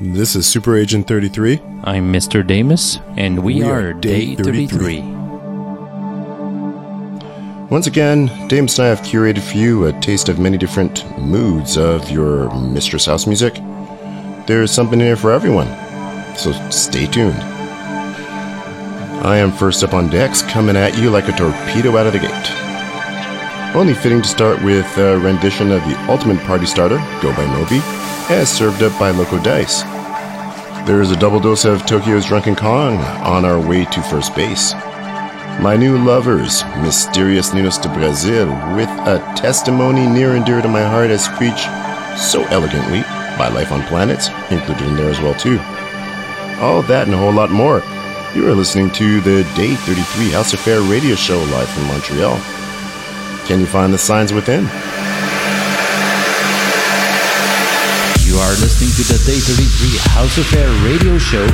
This is Super Agent 33. I'm Mr. Daymus, and we, We are, are Day Day 33. Once again, Dames and I have curated for you a taste of many different moods of your Mistress House music. There's something in here for everyone, so stay tuned. I am first up on decks, coming at you like a torpedo out of the gate. Only fitting to start with a rendition of the ultimate party starter, Go by Moby, as served up by Loco Dice. There is a double dose of Tokyo's Drunken Kong on our way to first base. My new lovers, Mysterious Ninos de Brazil, with a testimony near and dear to my heart as Screech so elegantly by Life on Planets, included in there as well too. All that and a whole lot more. You are listening to the Day 33 House Affair radio show live from Montreal. Can you find the signs within? Are listening to the Day 33 House Affair radio show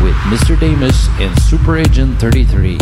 with Mr. Daymus and Super Agent 33.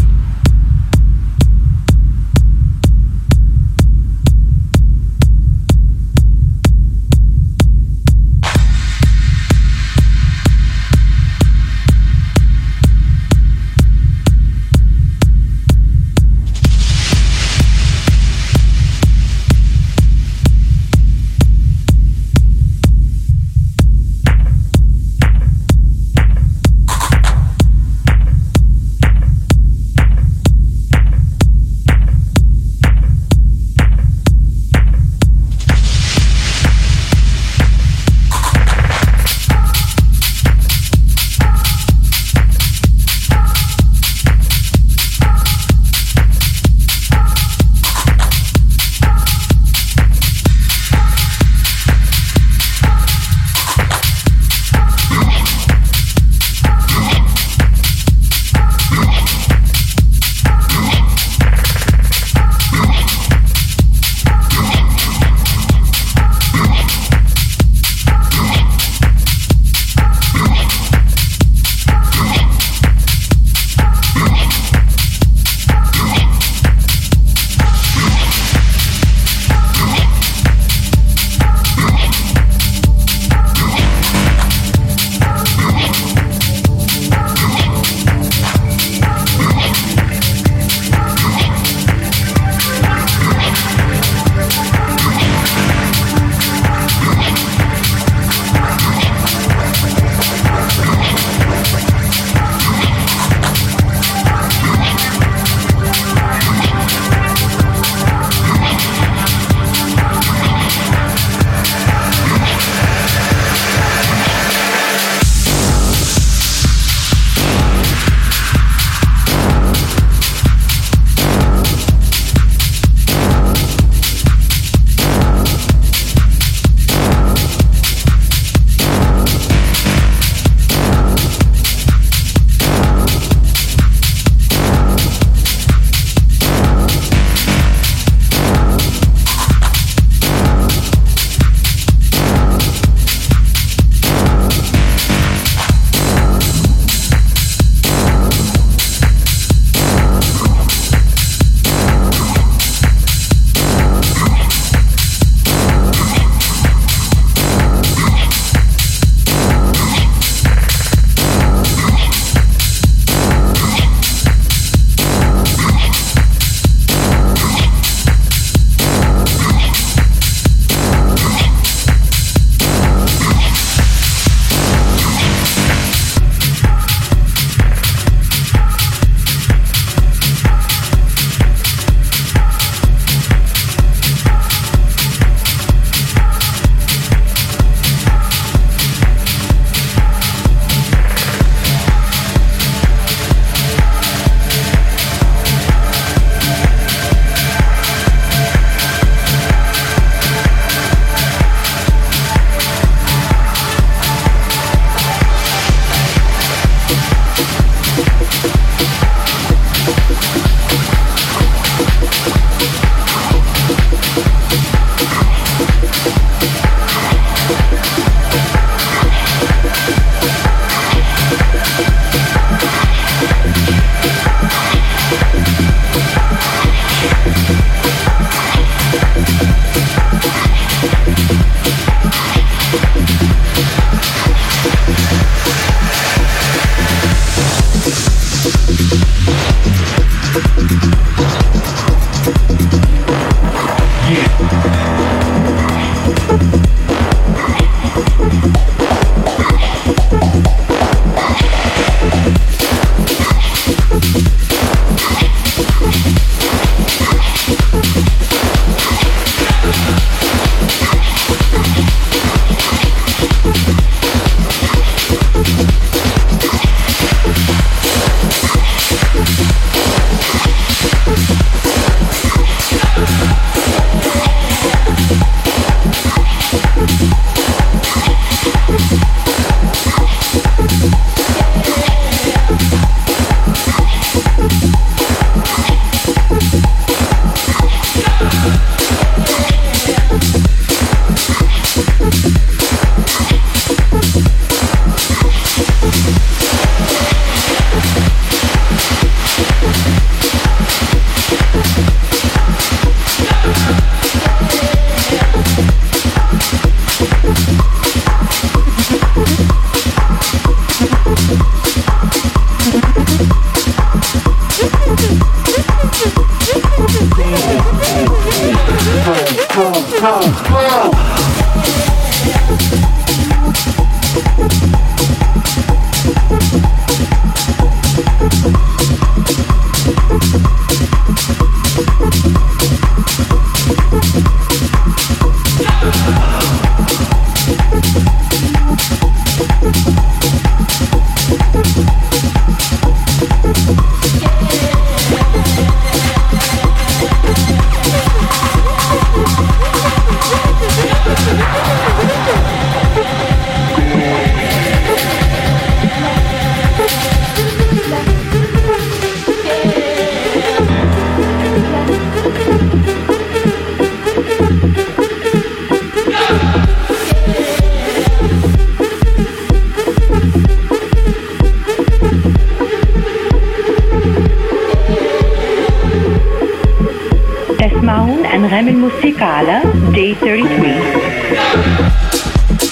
33.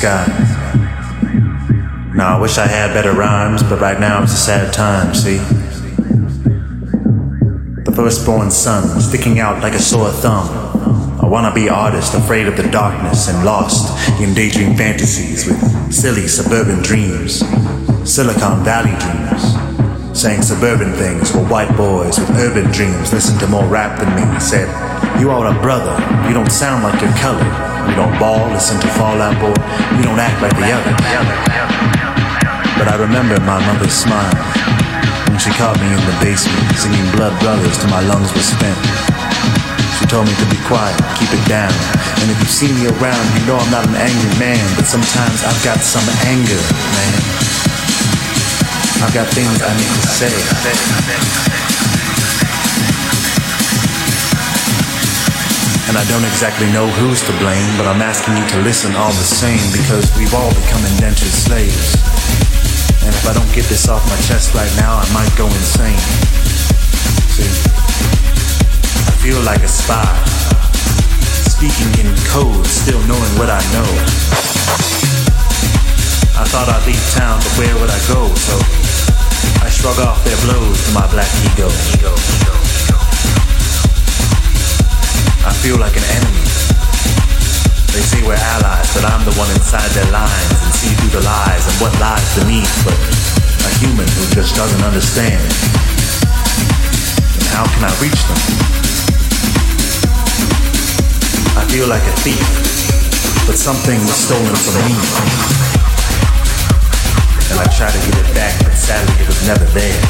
Sky. Now, I wish I had better rhymes, but right now it's a sad time, see? The firstborn son, sticking out like a sore thumb. A wannabe artist, afraid of the darkness and lost in daydream fantasies with silly suburban dreams, Silicon Valley dreams. Saying suburban things for white boys with urban dreams. Listen to more rap than me. Said, You are a brother, you don't sound like your color. You don't ball, listen to Fall Out Boy. You don't act like the others. But I remember my mother's smile when she caught me in the basement singing Blood Brothers till my lungs were spent. She told me to be quiet, keep it down. And if you see me around, you know I'm not an angry man, but sometimes I've got some anger, man. I've got things I need to say. And I don't exactly know who's to blame, but I'm asking you to listen all the same because we've all become indentured slaves. And if I don't get this off my chest right now, I might go insane. See, I feel like a spy, speaking in code, still knowing what I know. I thought I'd leave town, but where would I go? So I shrug off their blows to my black ego. ego, I feel like an enemy. They say we're allies, but I'm the one inside their lines and see through the lies and what lies beneath, but a human who just doesn't understand. And how can I reach them? I feel like a thief, but something was stolen from me. And I try to get it back, but sadly it was never there.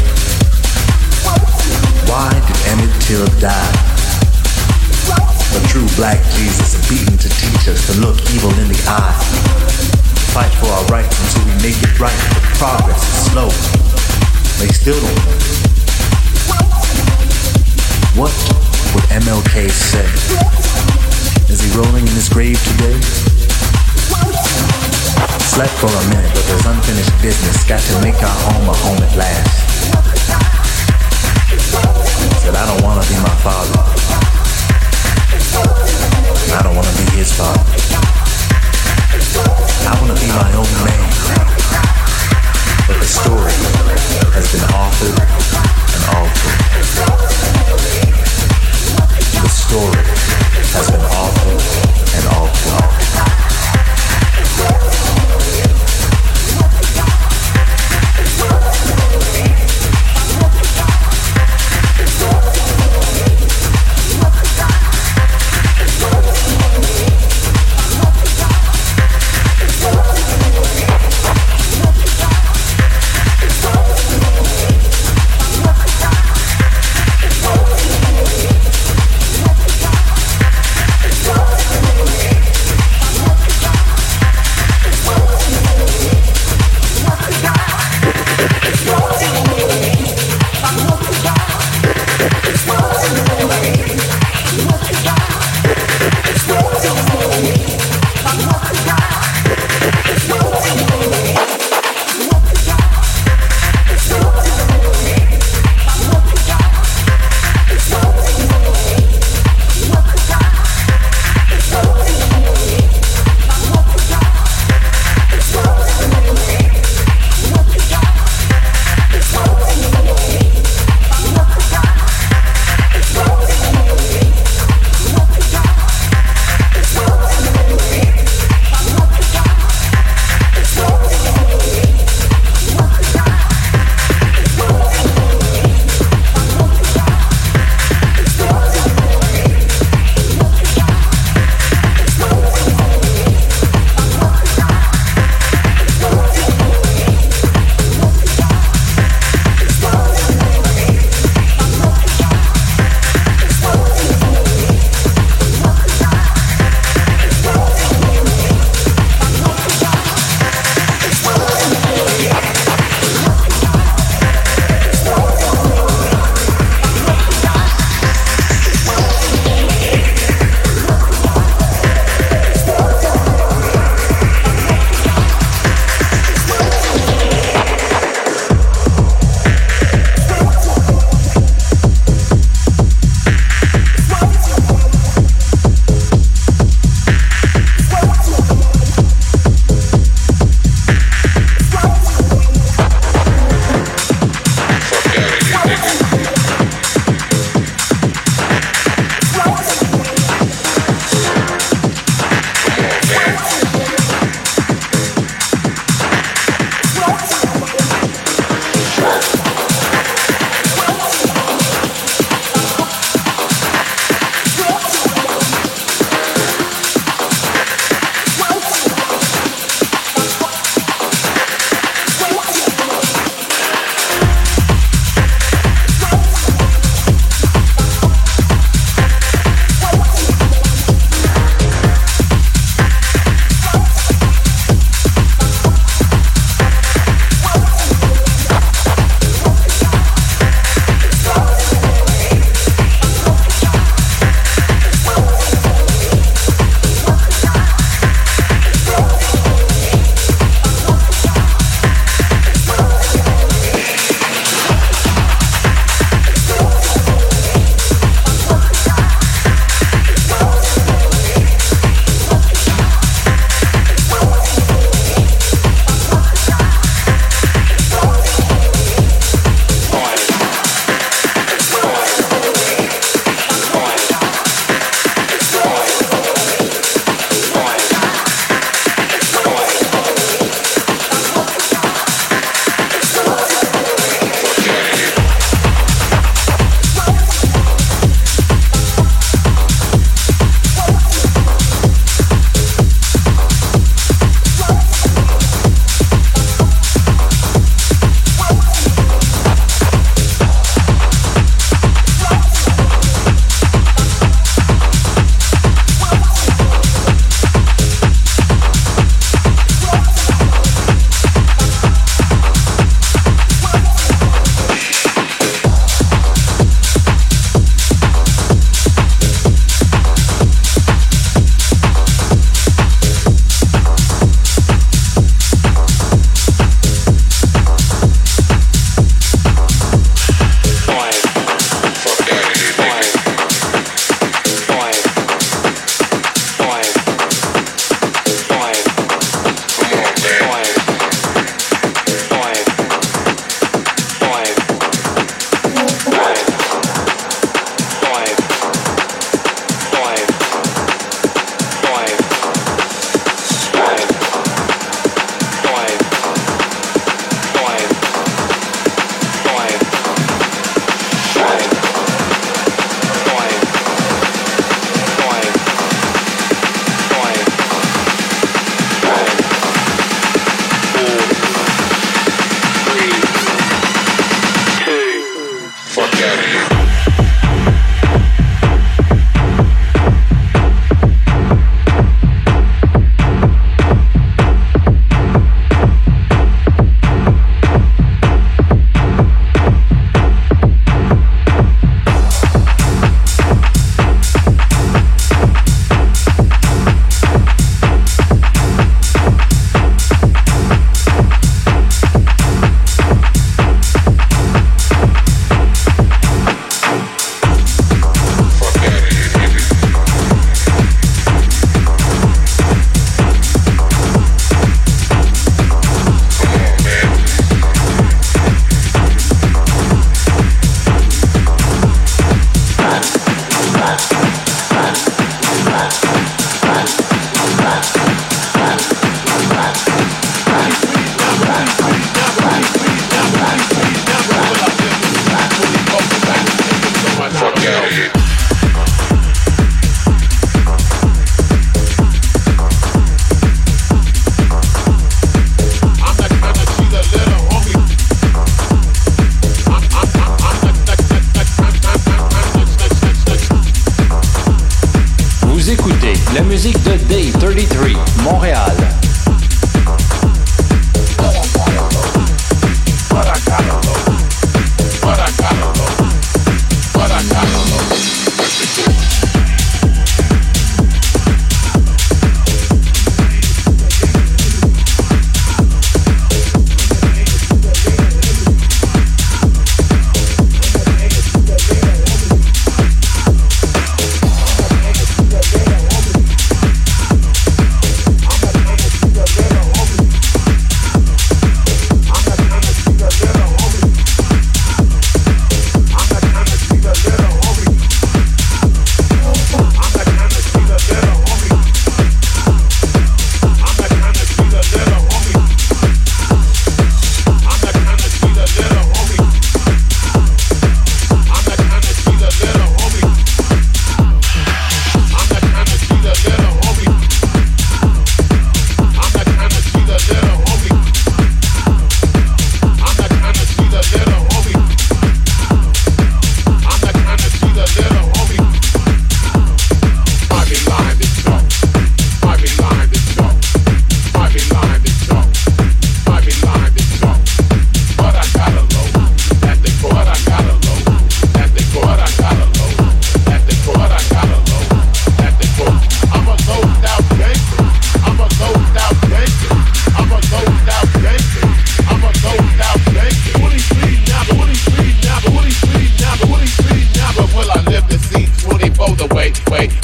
Why did Emmett Till die? A true black Jesus, beaten to teach us to look evil in the eye. Fight for our rights until we make it right, but progress is slow. They still don't. What would MLK say? Is he rolling in his grave today? Slept for a minute, but there's unfinished business. Got to make our home a home at last. Said I don't wanna be my father. I don't wanna be his father. I wanna be my own man. But the story has been authored and altered. The story has been and altered.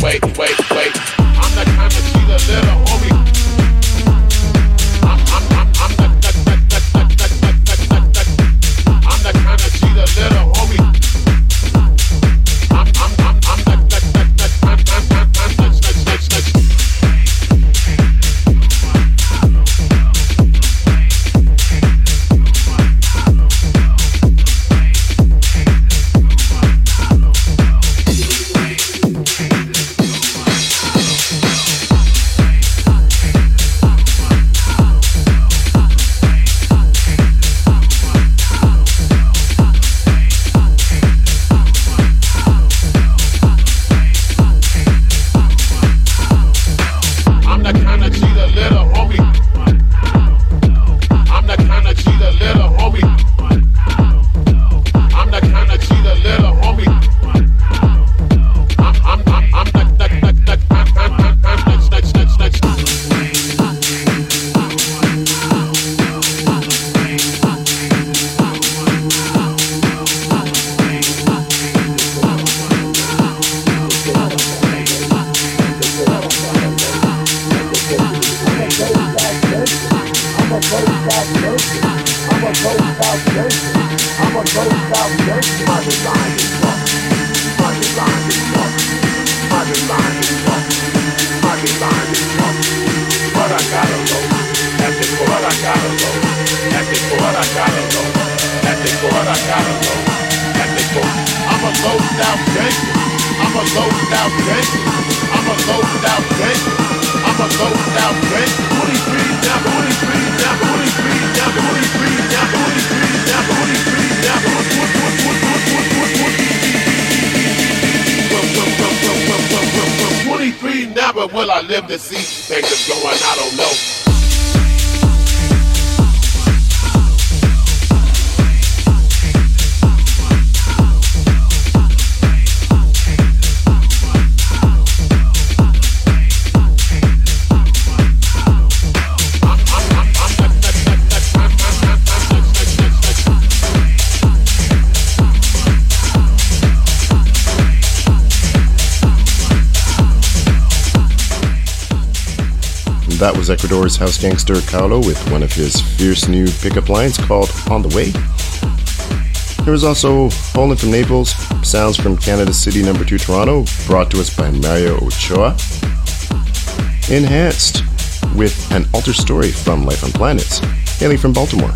That gangster Kaulo with one of his fierce new pickup lines called On the Way. There was also Poland from Naples, sounds from Canada City number 2 Toronto, brought to us by Mario Ochoa. Enhanced with an alter story from Life on Planets, hailing from Baltimore.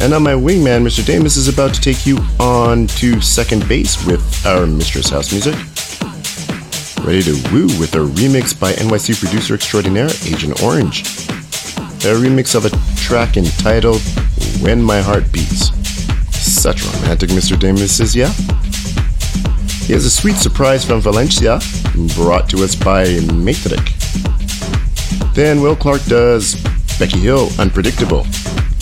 And now my wingman, Mr. Daymus, is about to take you on to second base with our Mistress House music ready to woo with a remix by NYC producer extraordinaire Agent Orange. A remix of a track entitled When My Heart Beats. Such romantic Mr. Daymus is, yeah? He has a sweet surprise from Valencia, brought to us by Matrix. Then Will Clarke does Becky Hill, Unpredictable.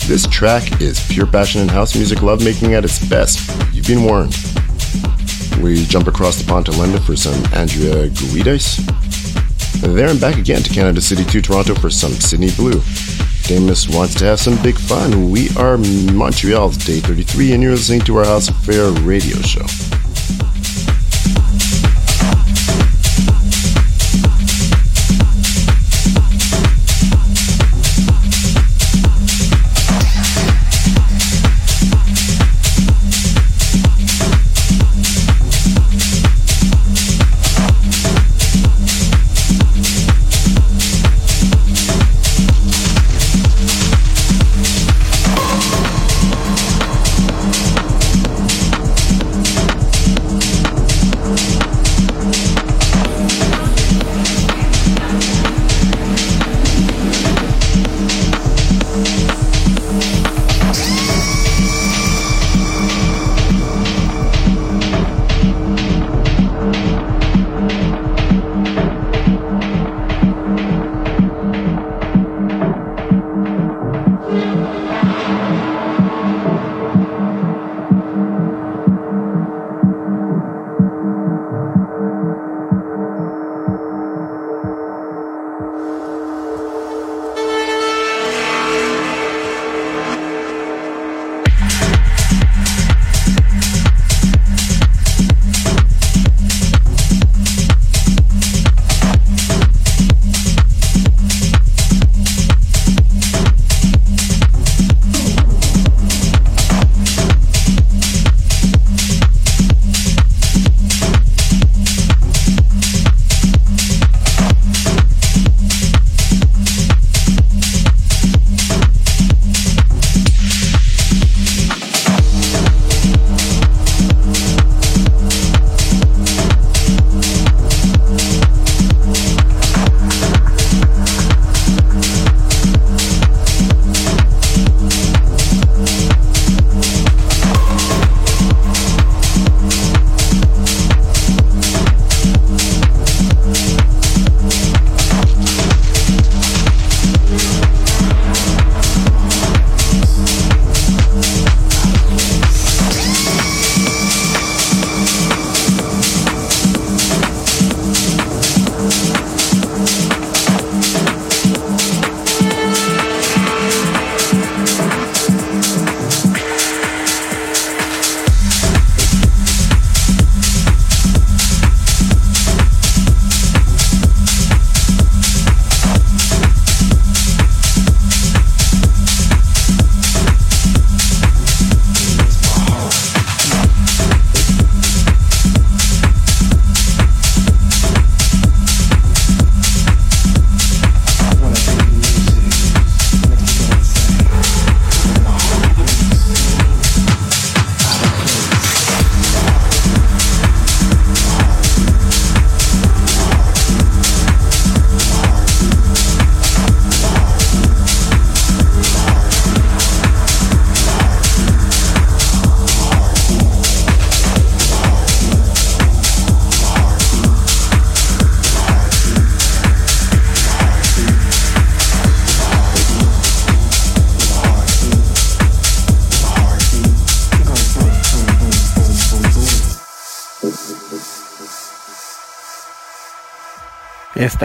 This track is pure passion and house music lovemaking at its best. You've been warned. We jump across the pond to London for some Andrea Guides. There and back again to Canada City to Toronto for some Sydney Blu. Daymus wants to have some big fun. We are Montreal's Day 33 and you're listening to our House Affair radio show.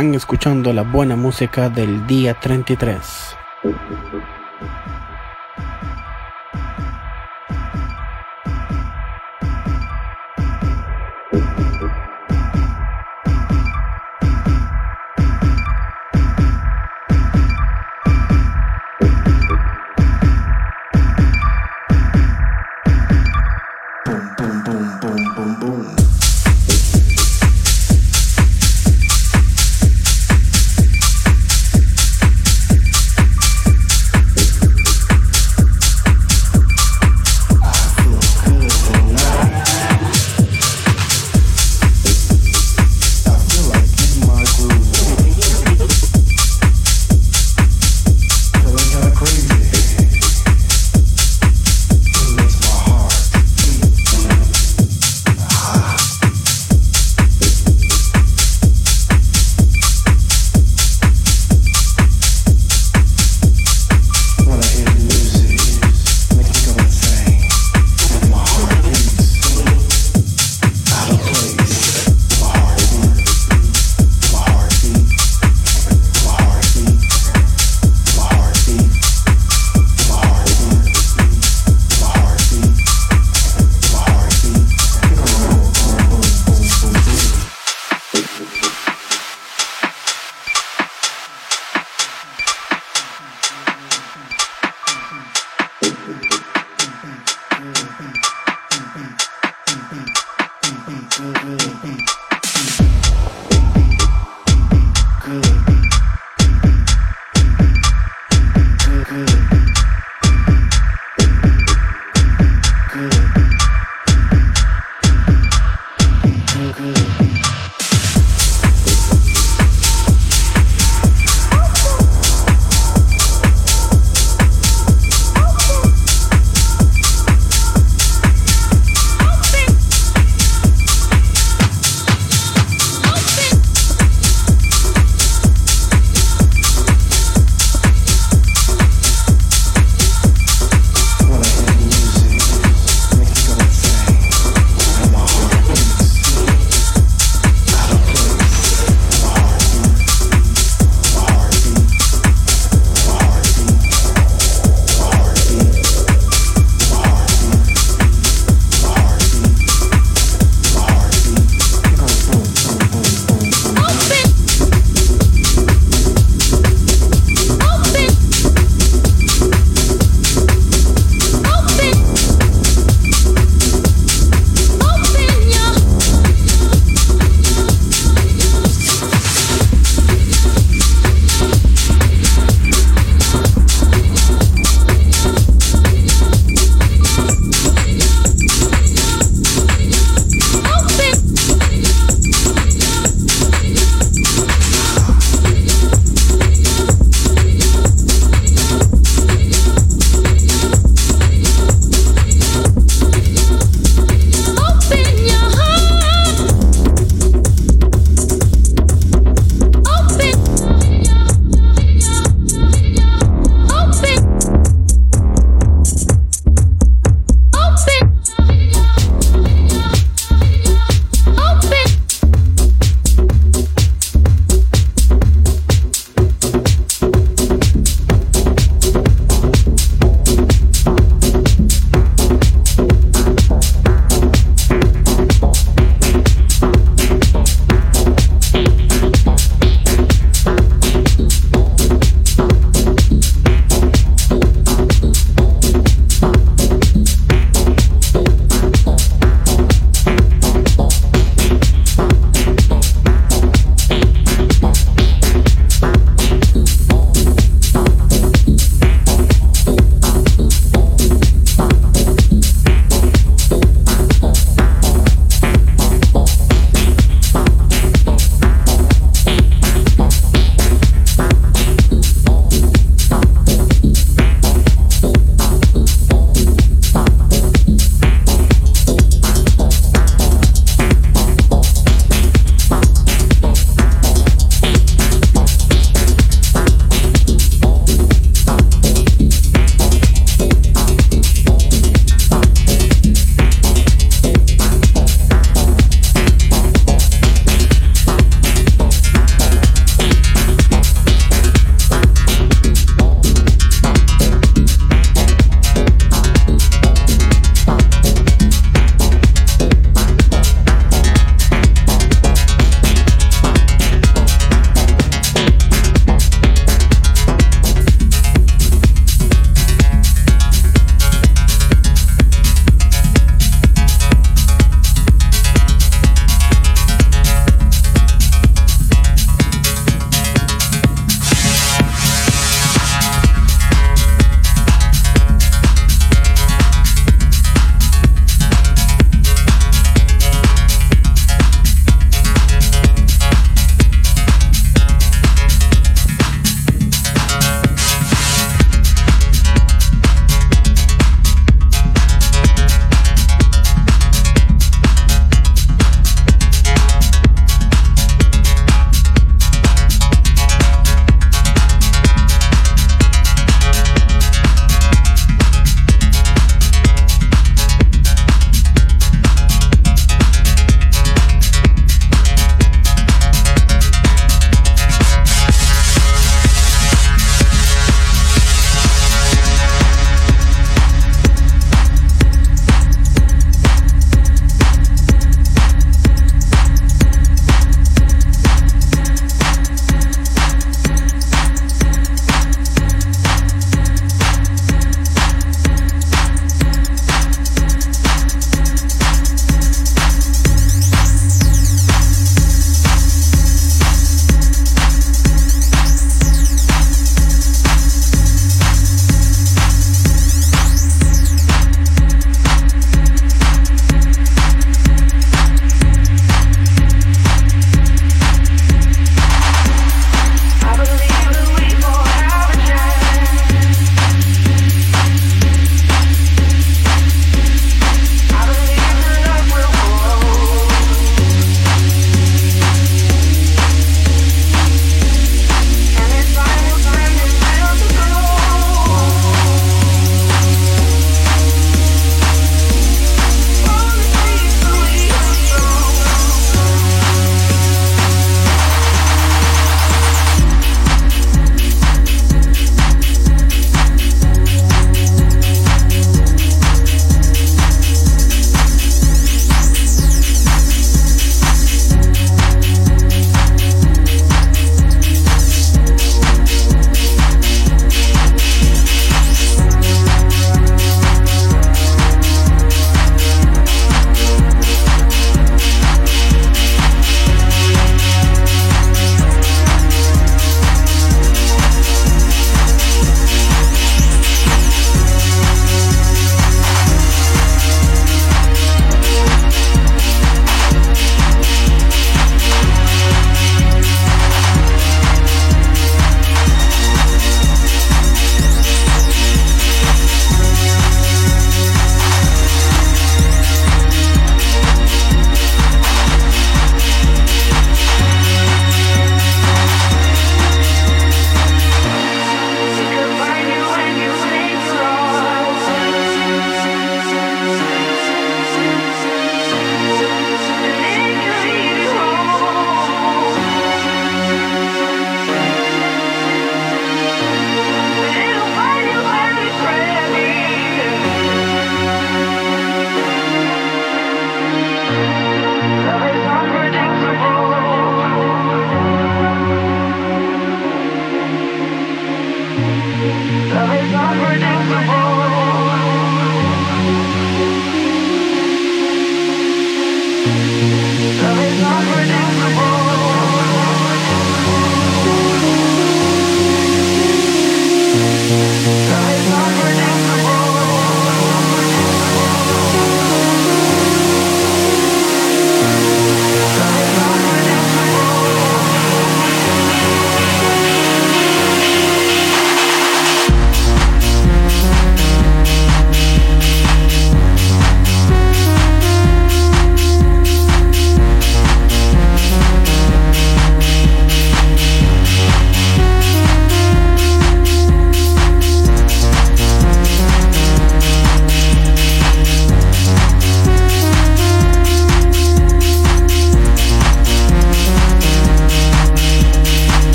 Están escuchando la buena música del día 33.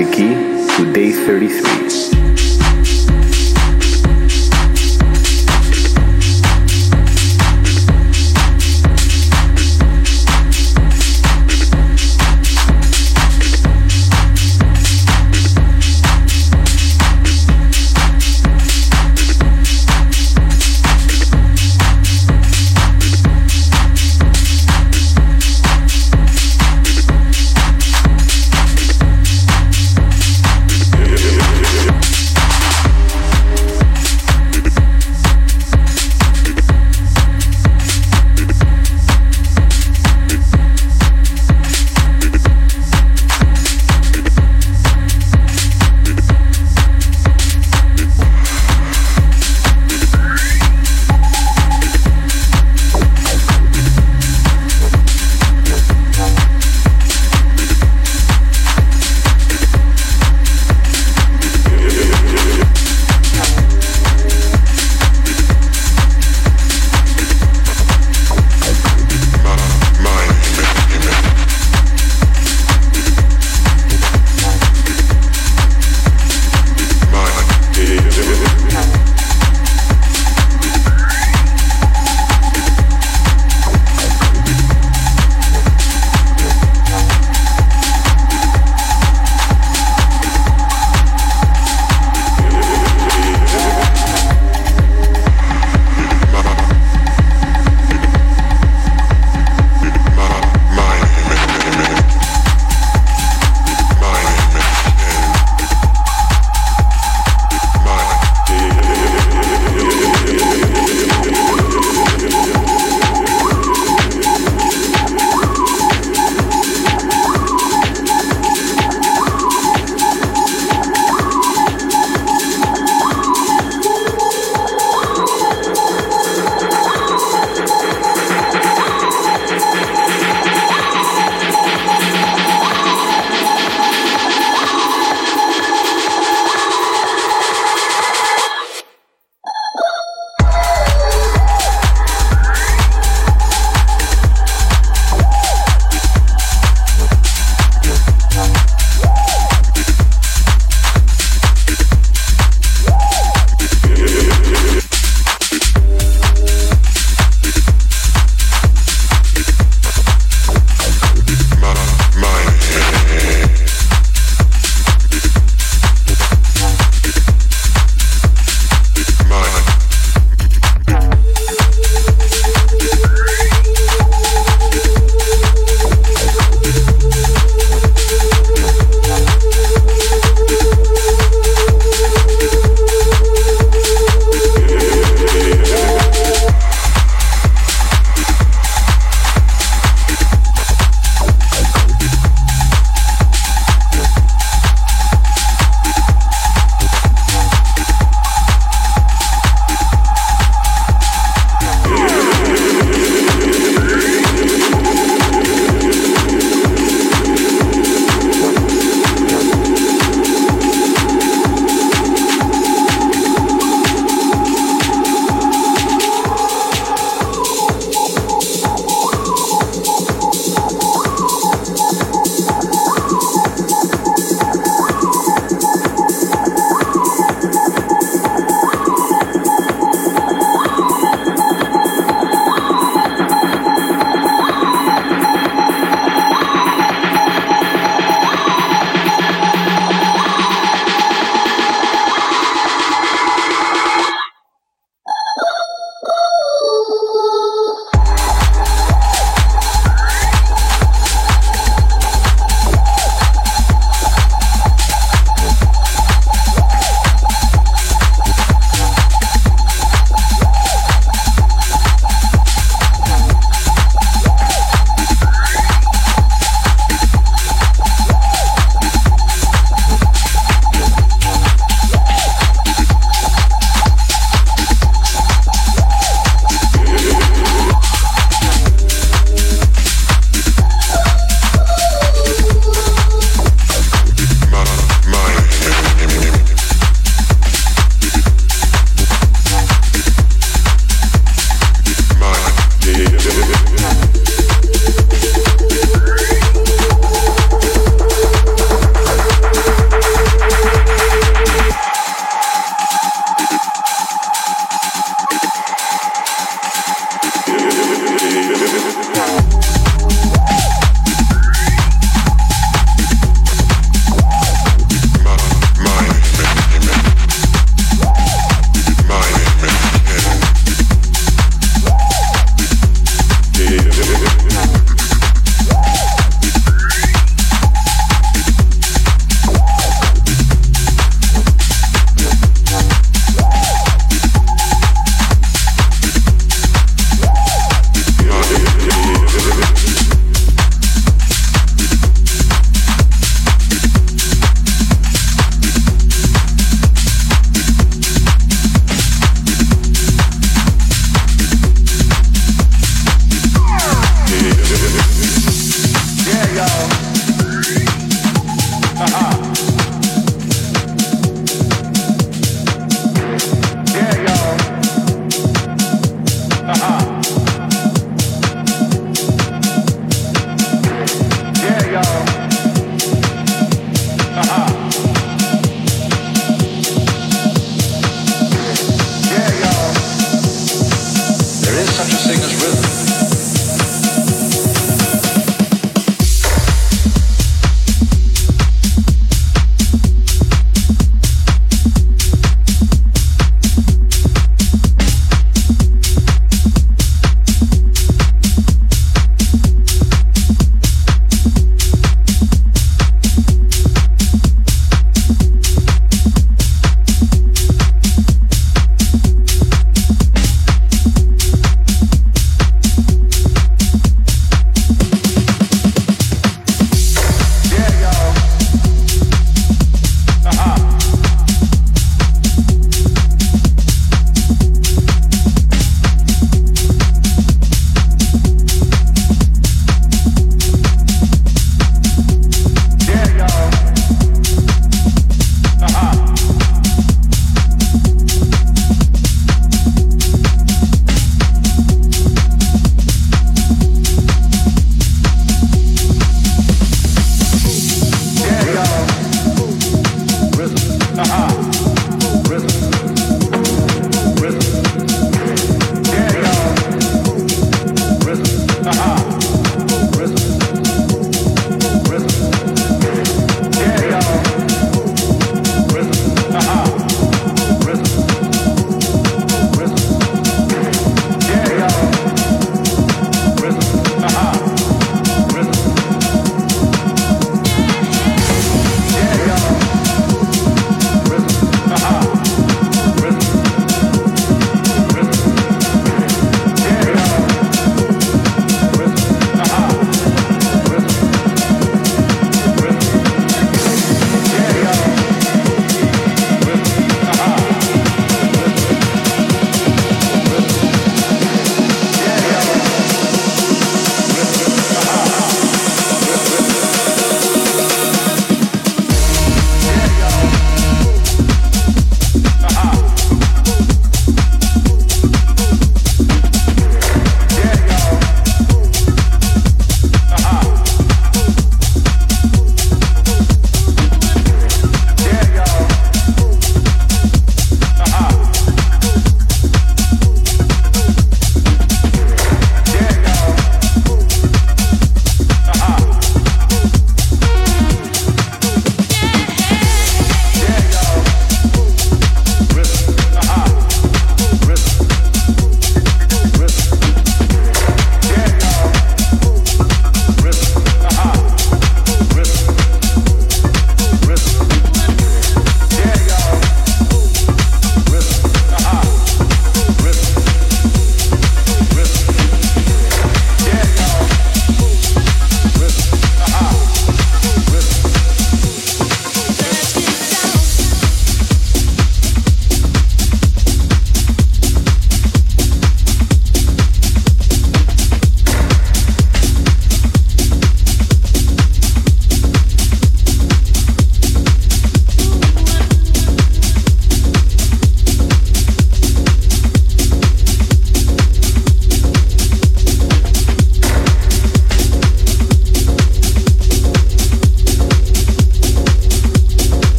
musiquita.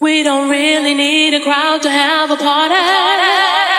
We don't really need a crowd to have a party.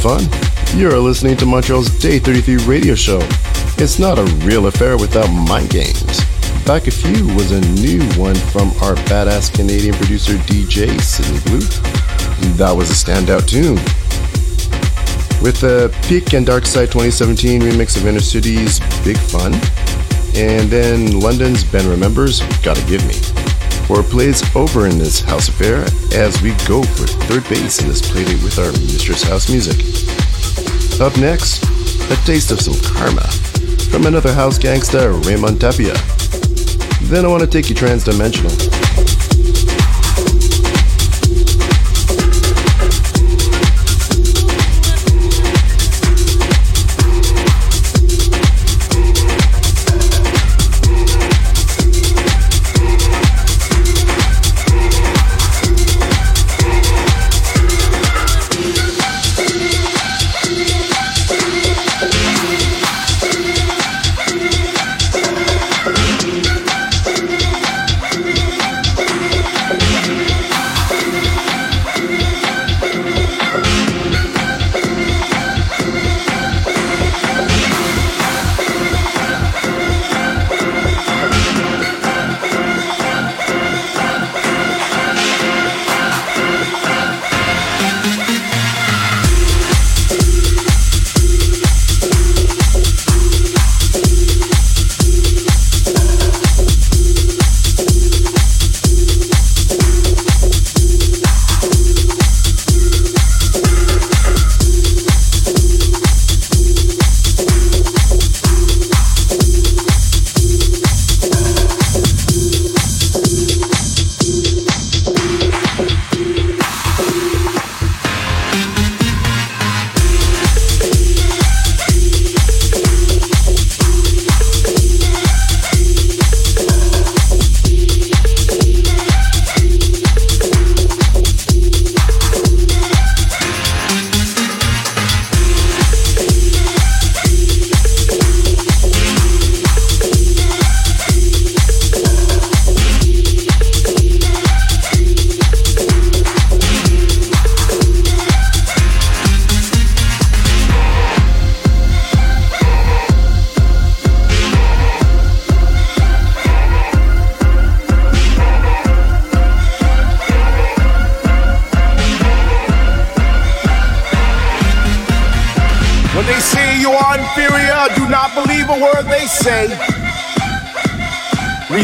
Fun? You're listening to Montreal's Day 33 radio show. It's not a real affair without mind games. Back a few was a new one from our badass Canadian producer DJ Sydney Blu. That was a standout tune. With the Peak and Dark Side 2017 remix of Inner City's Big Fun, and then London's Ben Remembers Gotta Give Me. Four plays over in this house affair as we go for third base in this playdate with our Mistress House music. Up next, a taste of some karma from another house gangsta, Ramon Tapia. Then I want to take you transdimensional.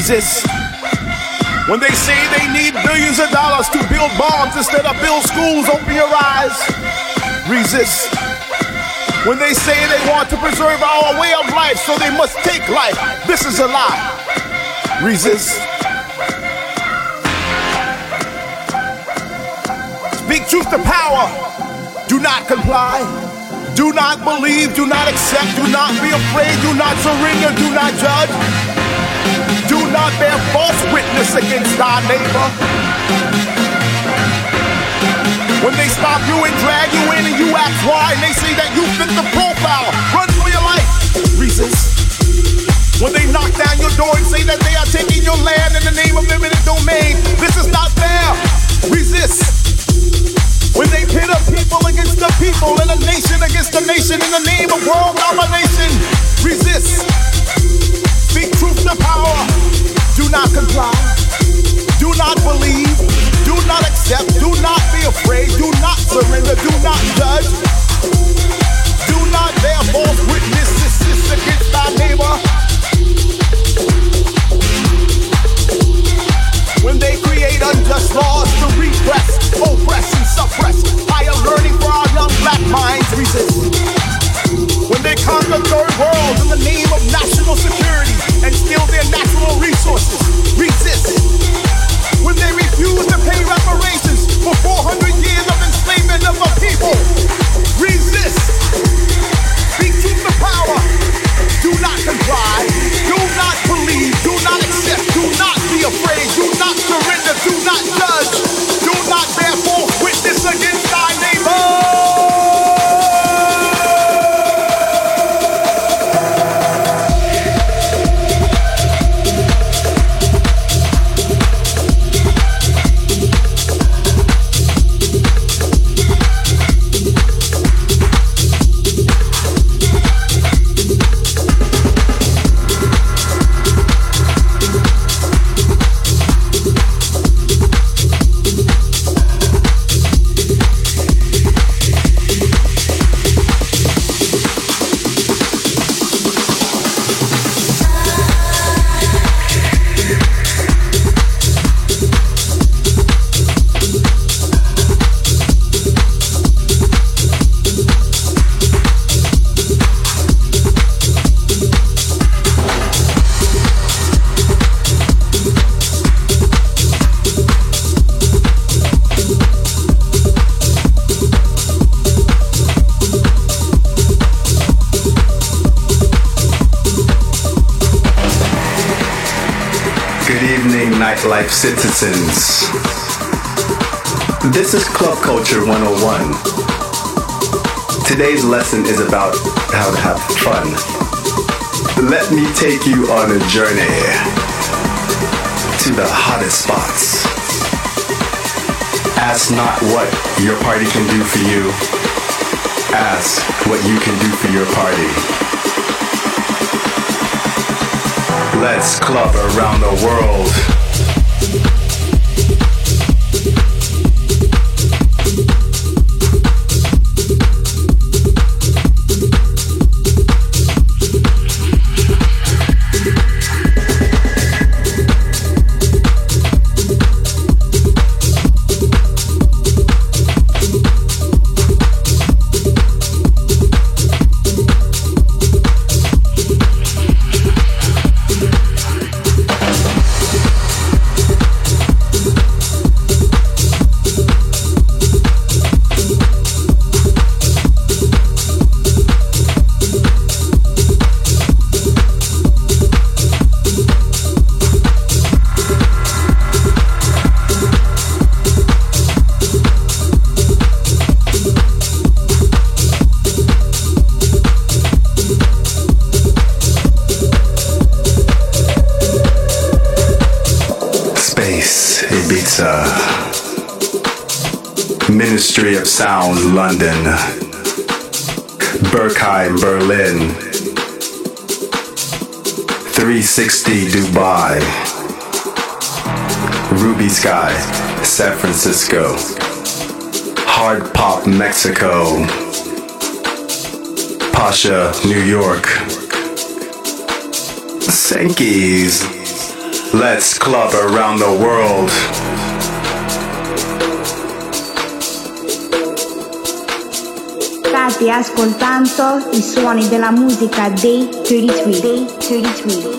Resist. When they say they need billions of dollars to build bombs instead of build schools, open your eyes. Resist. When they say they want to preserve our way of life, so they must take life. This is a lie. Resist. Speak truth to power. Do not comply. Do not believe. Do not accept. Do not be afraid. Do not surrender. Do not judge. Not bear false witness against thy neighbor. When they stop you and drag you in and you ask why, and they say that you fit the profile, run for your life. Resist. When they knock down your door and say that they are taking your land in the name of eminent domain, this is not fair. Resist. When they pit a people against the people and a nation against the nation in the name of world domination, resist. Speak truth to power. Do not comply. Do not believe. Do not accept. Do not be afraid. Do not surrender. Do not judge. Do not bear false witnesses against thy neighbor. When they create unjust laws to repress, oppress, and suppress higher learning for our young black minds, resist. When they conquer third worlds in the name of national security and steal their natural resources, resist. When they refuse to pay reparations for 400 years of enslavement of the people, resist. Speak to power. Do not comply. Do not believe. Do not accept. Do not be afraid. Do not surrender. Do not judge. Do not bear false witness against nightlife citizens. This is Club Culture 101. Today's lesson is about how to have fun. Let me take you on a journey to the hottest spots. Ask not what your party can do for you. Ask what you can do for your party. Let's club around the world. Sound London. Berghain Berlin. 360 Dubai. Ruby Skye San Francisco. Hard Pop Mexico. Pacha New York. Sankey's Let's club around the world. State ascoltando i suoni della musica Day 33. Day 33.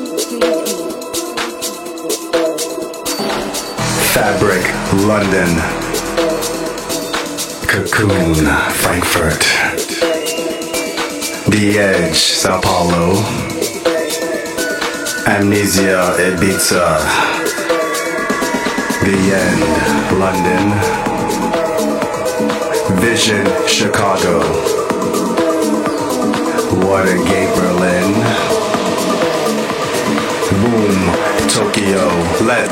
Fabric, London. Cocoon, Frankfurt. The Edge, Sao Paulo. Amnesia, Ibiza. The End, London. Vision, Chicago. Watergate, Berlin. Boom, Tokyo. Let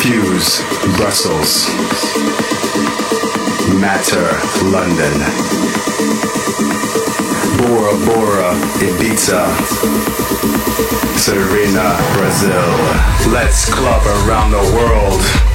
Fuse, Brussels. Matter, London. Bora Bora, Ibiza. Serena, Brazil. Let's club around the world.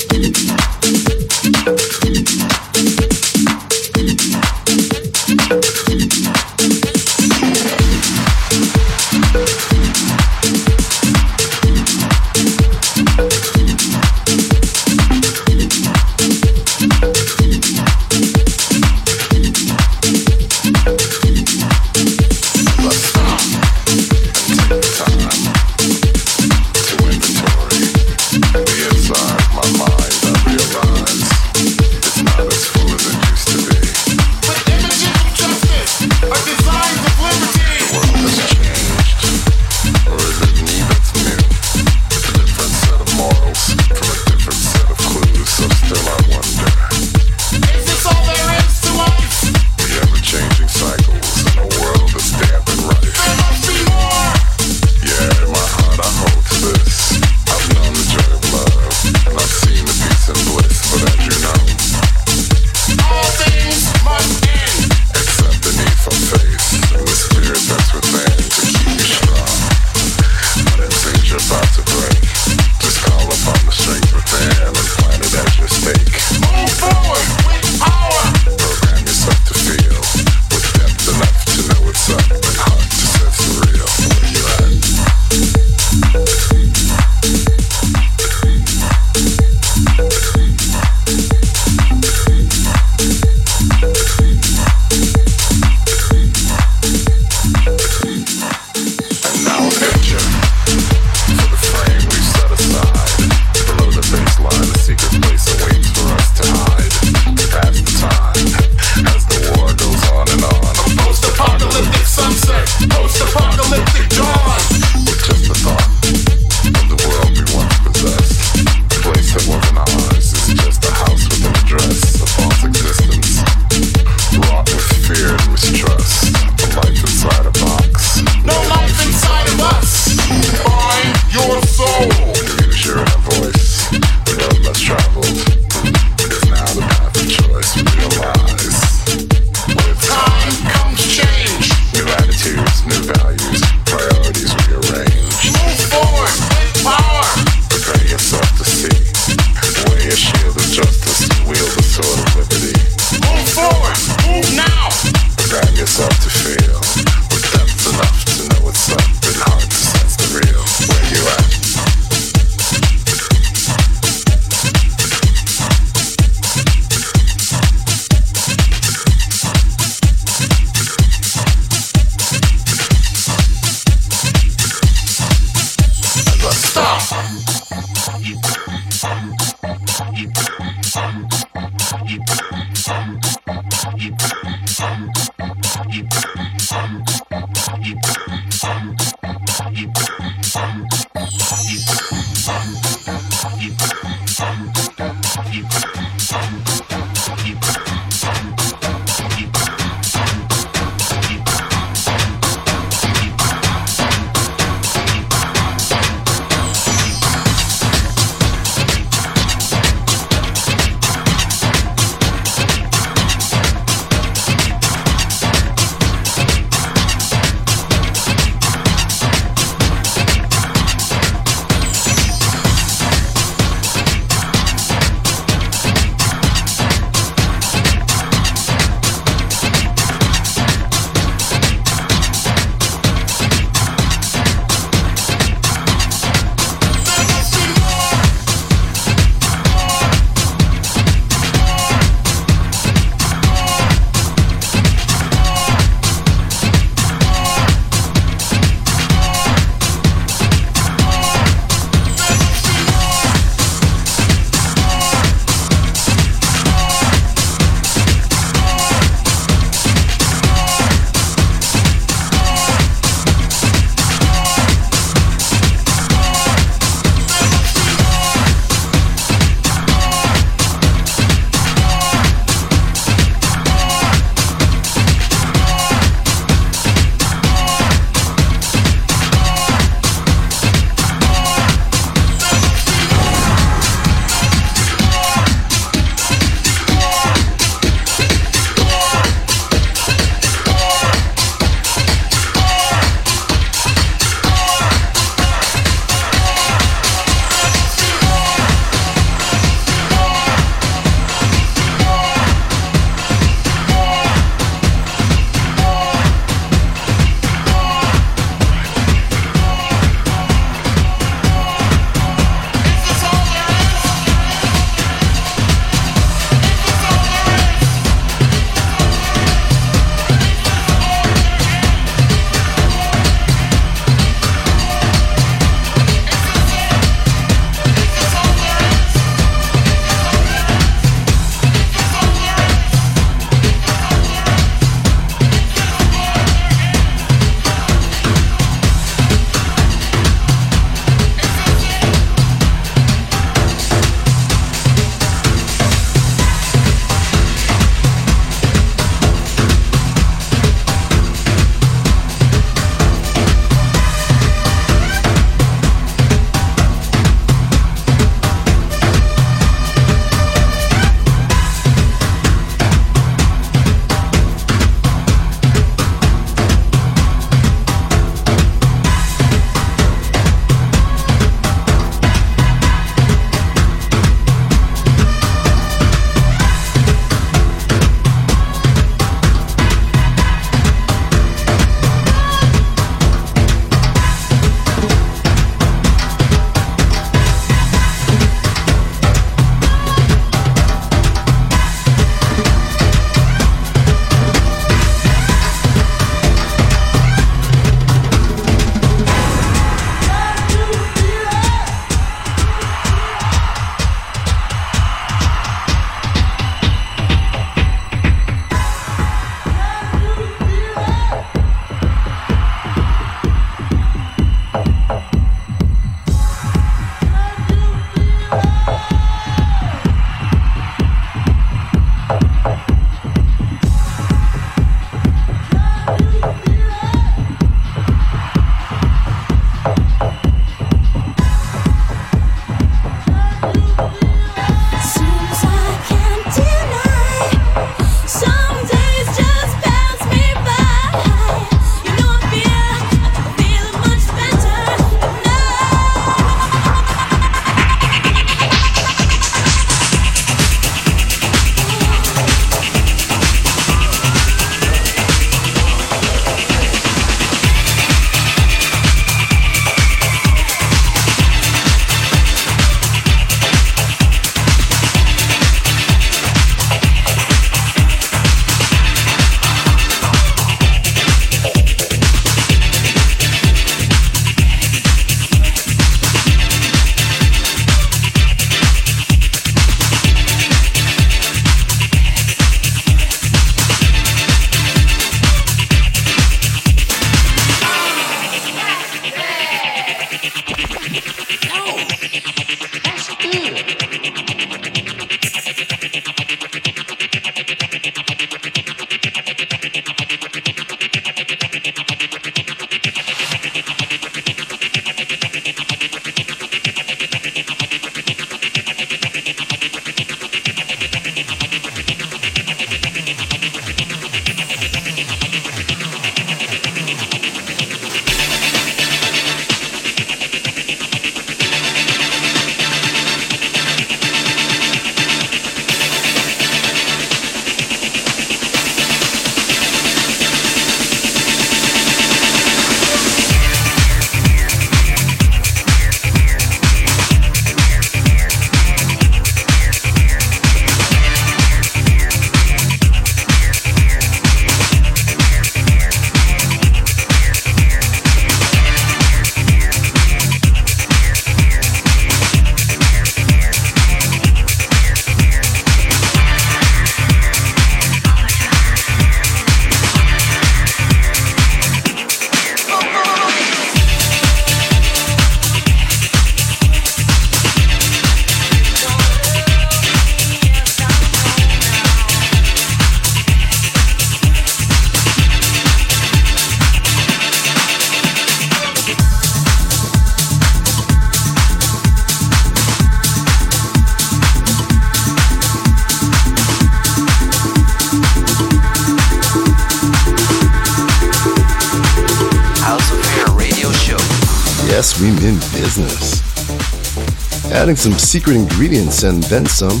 Some secret ingredients and then some.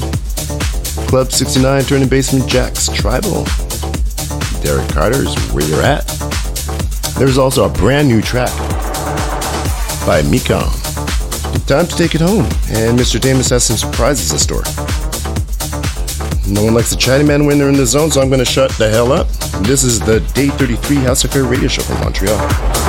Club 69 turning Basement Jaxx tribal. Derek Carter's where you're at. There's also a brand new track by Mekong. Time to take it home, and Mr. Daymus has some surprises in store. No one likes a chatty man when they're in the zone, so I'm going to shut the hell up. This is the Day 33 House of Affair radio show from Montreal.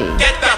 33. much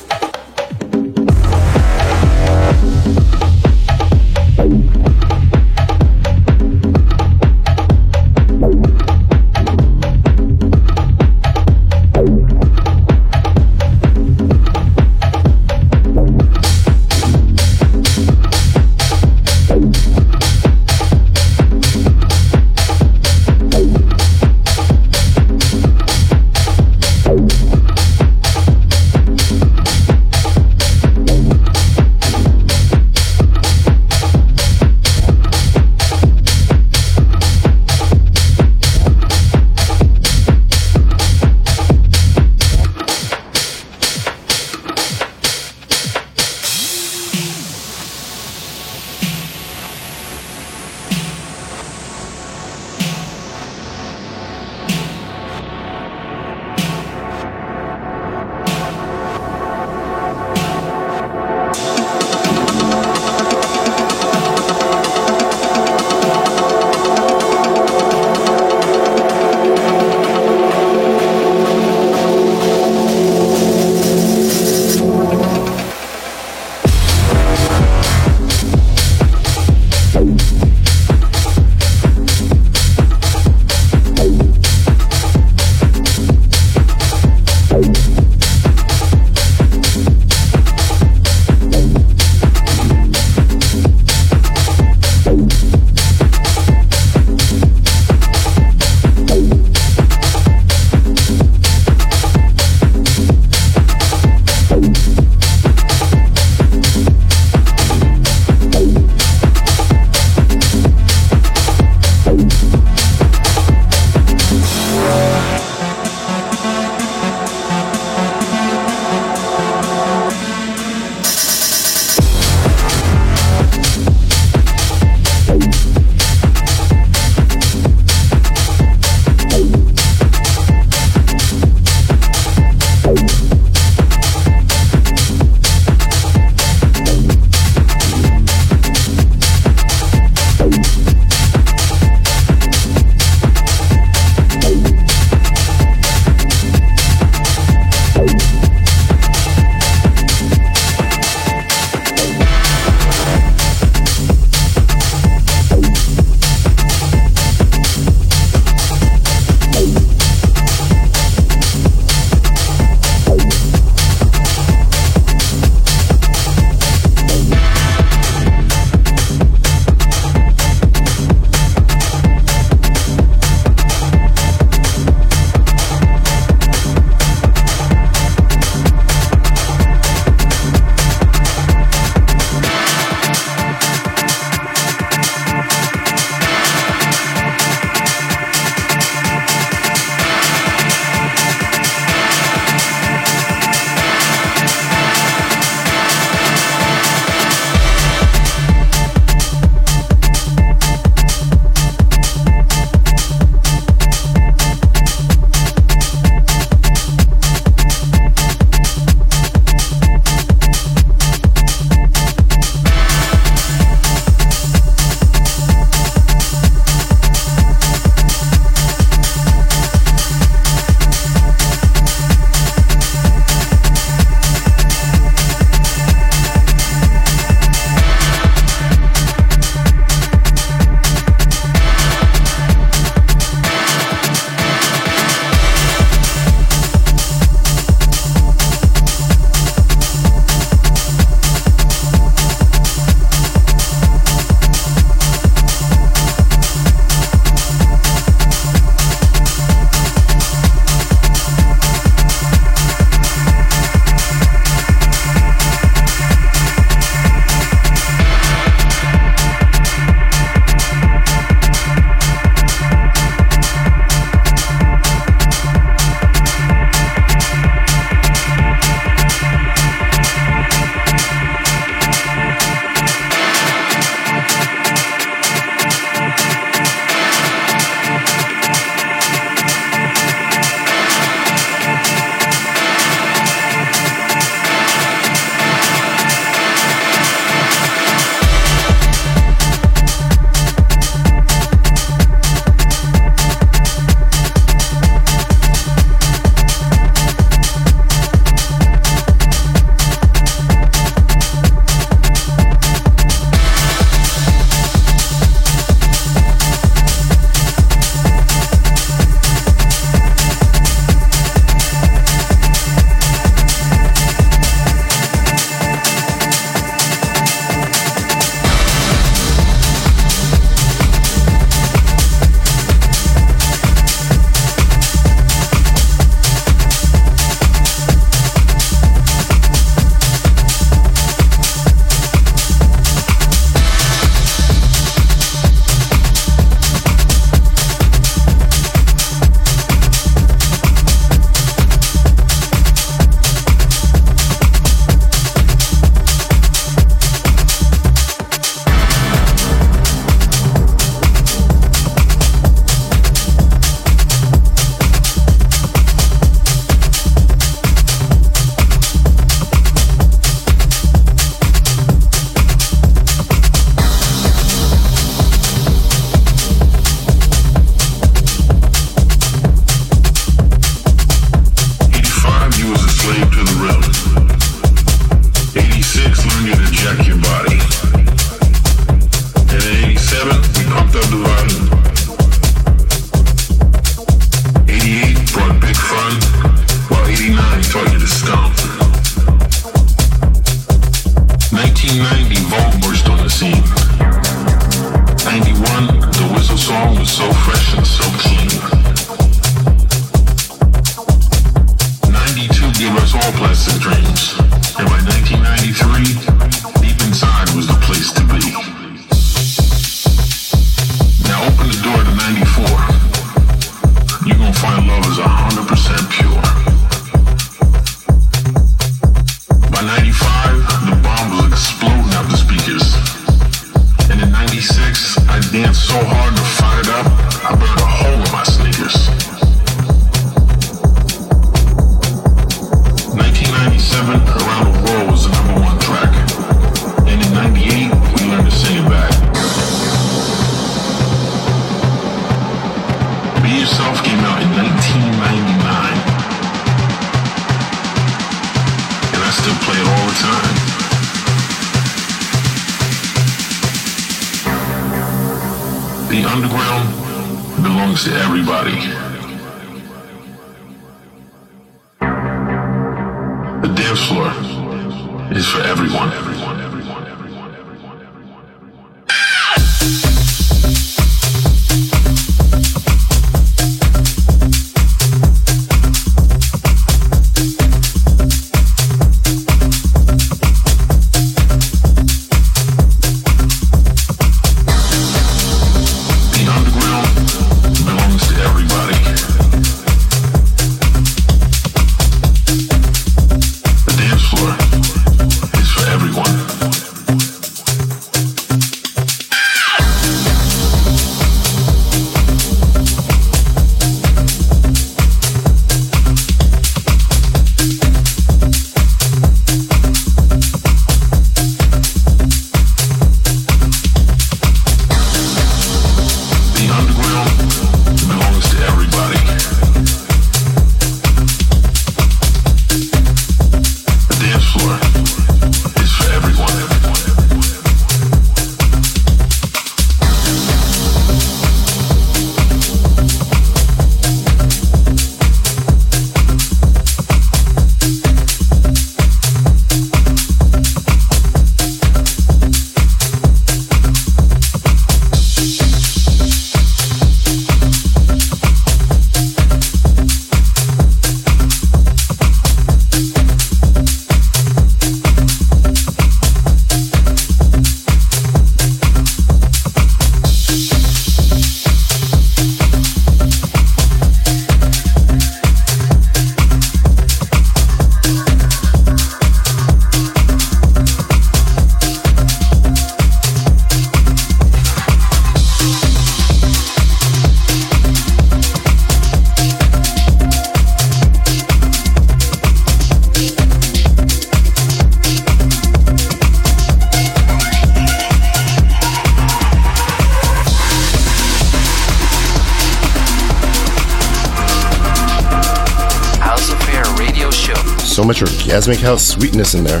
orgasmic house sweetness in there.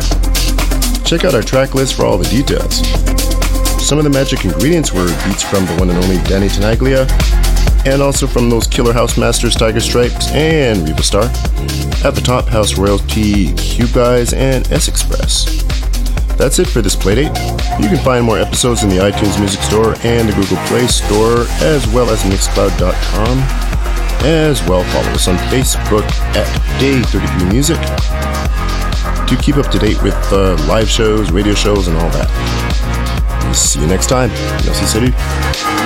Check out our track list for all the details. Some of the magic ingredients were beats from the one and only Danny Tenaglia, and also from those killer house masters Tiger Stripes and Riva Starr, At the top, House Royalty, Cube Guys, and S Express. That's it for this playdate. You can find more episodes in the iTunes Music Store and the Google Play Store, as well as Mixcloud.com. As well, follow us on Facebook at Day33 Music to keep up to date with uh, live shows, radio shows, and all that. See you next time. Merci, salut.